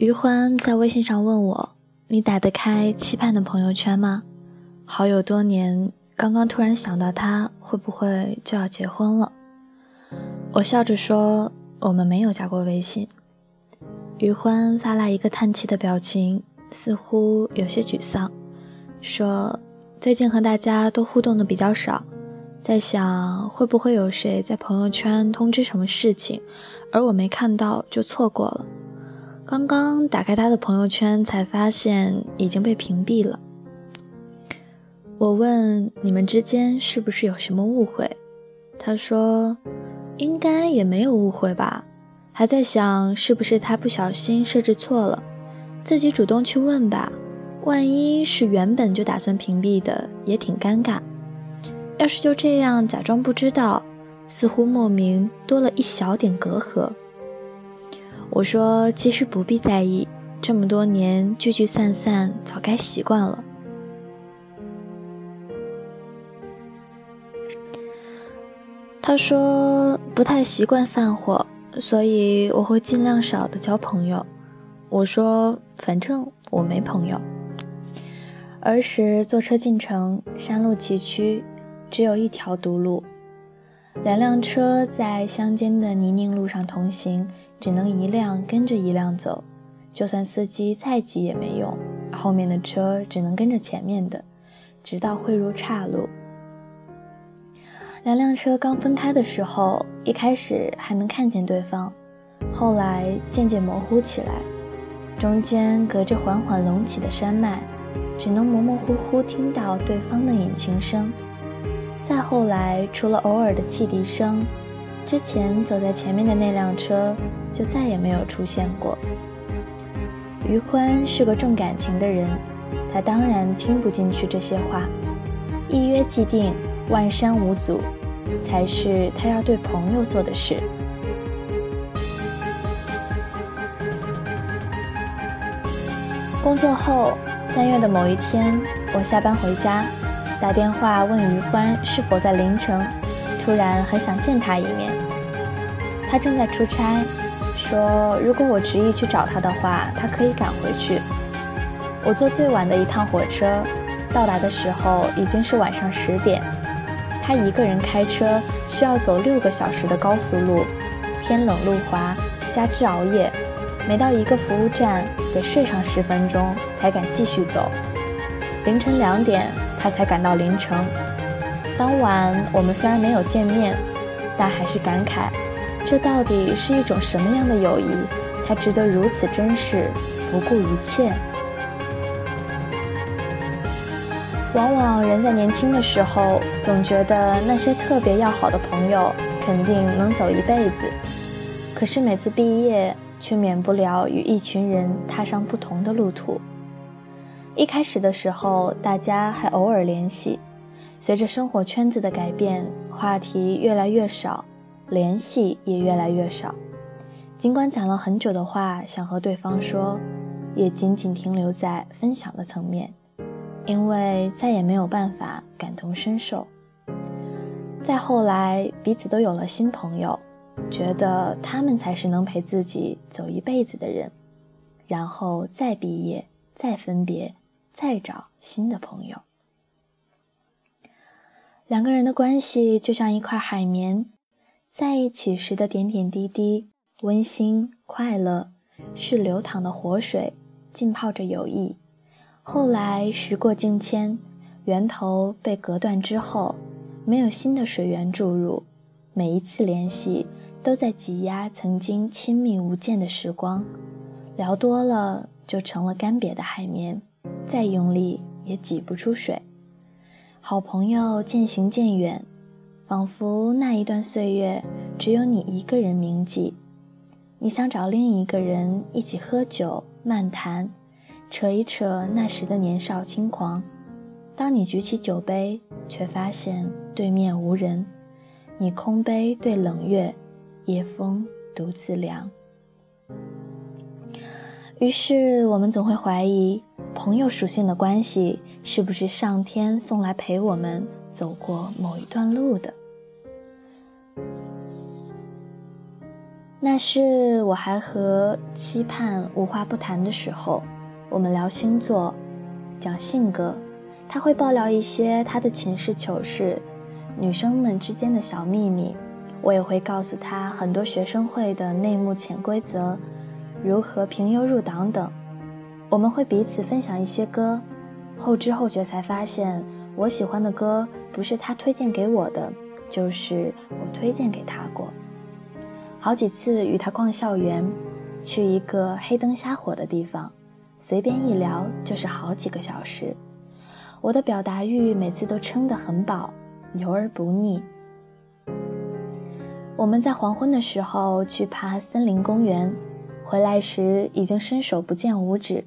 余欢在微信上问我：“你打得开期盼的朋友圈吗？好友多年，刚刚突然想到他，会不会就要结婚了？”我笑着说：“我们没有加过微信。”余欢发来一个叹气的表情，似乎有些沮丧，说：“最近和大家都互动的比较少，在想会不会有谁在朋友圈通知什么事情，而我没看到就错过了。刚刚打开他的朋友圈，才发现已经被屏蔽了。”我问：“你们之间是不是有什么误会？”他说：“应该也没有误会吧。”还在想是不是他不小心设置错了，自己主动去问吧。万一是原本就打算屏蔽的，也挺尴尬。要是就这样假装不知道，似乎莫名多了一小点隔阂。我说其实不必在意，这么多年聚聚散散，早该习惯了。他说不太习惯散伙。所以我会尽量少的交朋友。我说，反正我没朋友。儿时坐车进城，山路崎岖，只有一条独路，两辆车在乡间的泥泞路上同行，只能一辆跟着一辆走，就算司机再急也没用，后面的车只能跟着前面的，直到汇入岔路。两辆车刚分开的时候，一开始还能看见对方，后来渐渐模糊起来，中间隔着缓缓隆起的山脉，只能模模糊糊听到对方的引擎声。再后来，除了偶尔的汽笛声，之前走在前面的那辆车就再也没有出现过。余欢是个重感情的人，他当然听不进去这些话，一约既定。万山无阻，才是他要对朋友做的事。工作后，三月的某一天，我下班回家，打电话问余欢是否在凌晨，突然很想见他一面。他正在出差，说如果我执意去找他的话，他可以赶回去。我坐最晚的一趟火车，到达的时候已经是晚上十点。他一个人开车，需要走六个小时的高速路，天冷路滑，加之熬夜，每到一个服务站得睡上十分钟才敢继续走。凌晨两点，他才赶到临城。当晚我们虽然没有见面，但还是感慨，这到底是一种什么样的友谊，才值得如此珍视，不顾一切？往往人在年轻的时候，总觉得那些特别要好的朋友肯定能走一辈子，可是每次毕业，却免不了与一群人踏上不同的路途。一开始的时候，大家还偶尔联系，随着生活圈子的改变，话题越来越少，联系也越来越少。尽管讲了很久的话想和对方说，也仅仅停留在分享的层面。因为再也没有办法感同身受。再后来，彼此都有了新朋友，觉得他们才是能陪自己走一辈子的人，然后再毕业，再分别，再找新的朋友。两个人的关系就像一块海绵，在一起时的点点滴滴，温馨快乐，是流淌的活水，浸泡着友谊。后来时过境迁，源头被隔断之后，没有新的水源注入，每一次联系都在挤压曾经亲密无间的时光，聊多了就成了干瘪的海绵，再用力也挤不出水。好朋友渐行渐远，仿佛那一段岁月只有你一个人铭记。你想找另一个人一起喝酒漫谈。扯一扯那时的年少轻狂，当你举起酒杯，却发现对面无人，你空杯对冷月，夜风独自凉。于是我们总会怀疑，朋友属性的关系是不是上天送来陪我们走过某一段路的？那是我还和期盼无话不谈的时候，我们聊星座，讲性格，他会爆料一些他的寝室糗事，女生们之间的小秘密，我也会告诉他很多学生会的内幕潜规则，如何评优入党等。我们会彼此分享一些歌，后知后觉才发现，我喜欢的歌不是他推荐给我的，就是我推荐给他。好几次与他逛校园，去一个黑灯瞎火的地方，随便一聊就是好几个小时。我的表达欲每次都撑得很饱，油而不腻。我们在黄昏的时候去爬森林公园，回来时已经伸手不见五指，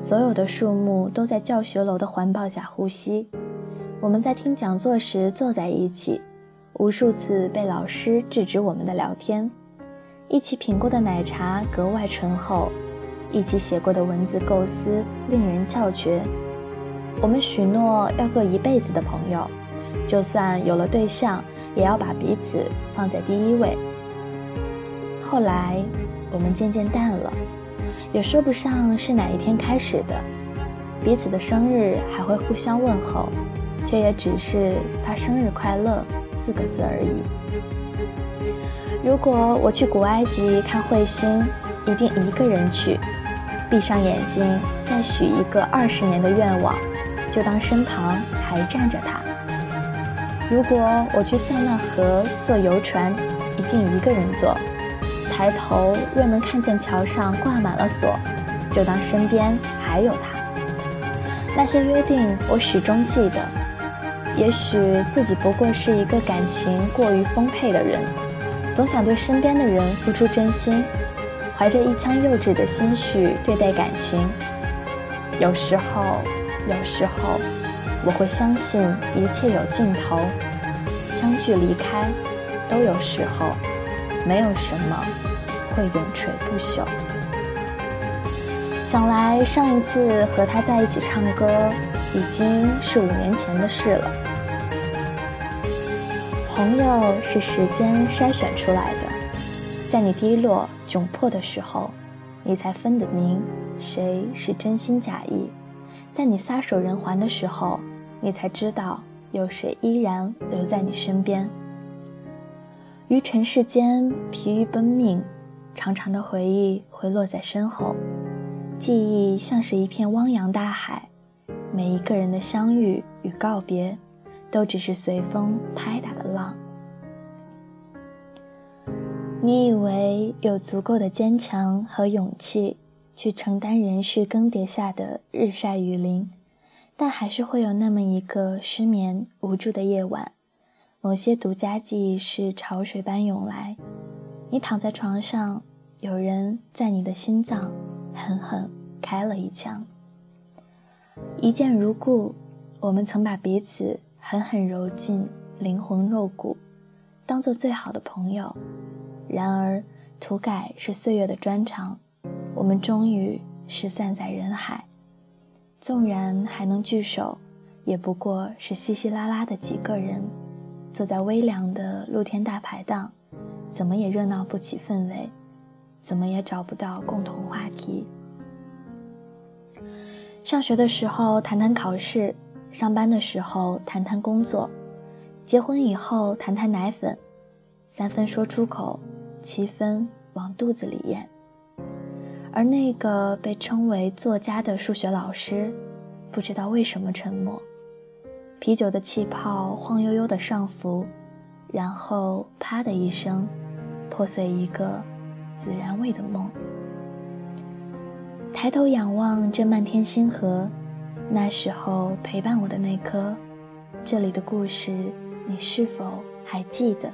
所有的树木都在教学楼的环抱下呼吸。我们在听讲座时坐在一起，无数次被老师制止我们的聊天。一起品过的奶茶格外醇厚，一起写过的文字构思令人叫绝。我们许诺要做一辈子的朋友，就算有了对象，也要把彼此放在第一位。后来，我们渐渐淡了，也说不上是哪一天开始的。彼此的生日还会互相问候，却也只是发生日快乐四个字而已。如果我去古埃及看彗星，一定一个人去，闭上眼睛，再许一个二十年的愿望，就当身旁还站着他。如果我去塞纳河坐游船，一定一个人坐，抬头若能看见桥上挂满了锁，就当身边还有他。那些约定我始终记得，也许自己不过是一个感情过于丰沛的人。总想对身边的人付出真心，怀着一腔幼稚的心绪对待感情。有时候，有时候，我会相信一切有尽头，相聚离开都有时候，没有什么会永垂不朽。想来上一次和他在一起唱歌，已经是五年前的事了。朋友是时间筛选出来的，在你低落窘迫的时候，你才分得明谁是真心假意；在你撒手人寰的时候，你才知道有谁依然留在你身边。于尘世间疲于奔命，长长的回忆会落在身后，记忆像是一片汪洋大海，每一个人的相遇与告别。都只是随风拍打的浪。你以为有足够的坚强和勇气去承担人世更迭下的日晒雨淋，但还是会有那么一个失眠无助的夜晚，某些独家记忆是潮水般涌来。你躺在床上，有人在你的心脏狠狠开了一枪。一见如故，我们曾把彼此。狠狠揉进灵魂肉骨，当做最好的朋友。然而，涂改是岁月的专长，我们终于失散在人海。纵然还能聚首，也不过是稀稀拉拉的几个人，坐在微凉的露天大排档，怎么也热闹不起氛围，怎么也找不到共同话题。上学的时候，谈谈考试。上班的时候谈谈工作，结婚以后谈谈奶粉，三分说出口，七分往肚子里咽。而那个被称为作家的数学老师，不知道为什么沉默。啤酒的气泡晃悠悠的上浮，然后啪的一声，破碎一个孜然味的梦。抬头仰望这漫天星河。那时候陪伴我的那颗，这里的故事，你是否还记得？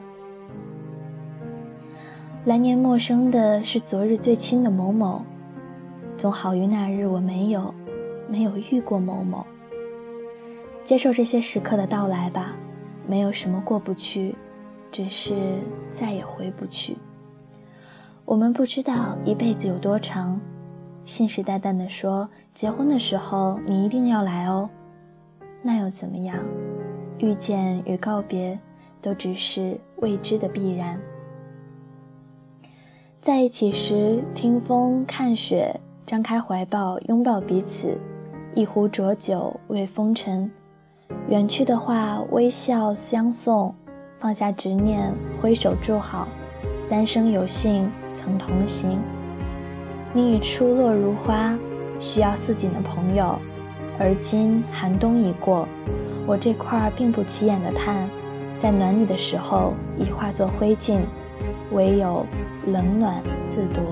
来年陌生的是昨日最亲的某某，总好于那日我没有，没有遇过某某。接受这些时刻的到来吧，没有什么过不去，只是再也回不去。我们不知道一辈子有多长。信誓旦旦地说：“结婚的时候你一定要来哦。”那又怎么样？遇见与告别，都只是未知的必然。在一起时，听风看雪，张开怀抱拥抱彼此，一壶浊酒慰风尘；远去的话，微笑相送，放下执念，挥手祝好，三生有幸曾同行。你已初落如花需要似锦的朋友而今寒冬已过我这块并不起眼的炭在暖你的时候已化作灰烬唯有冷暖自夺。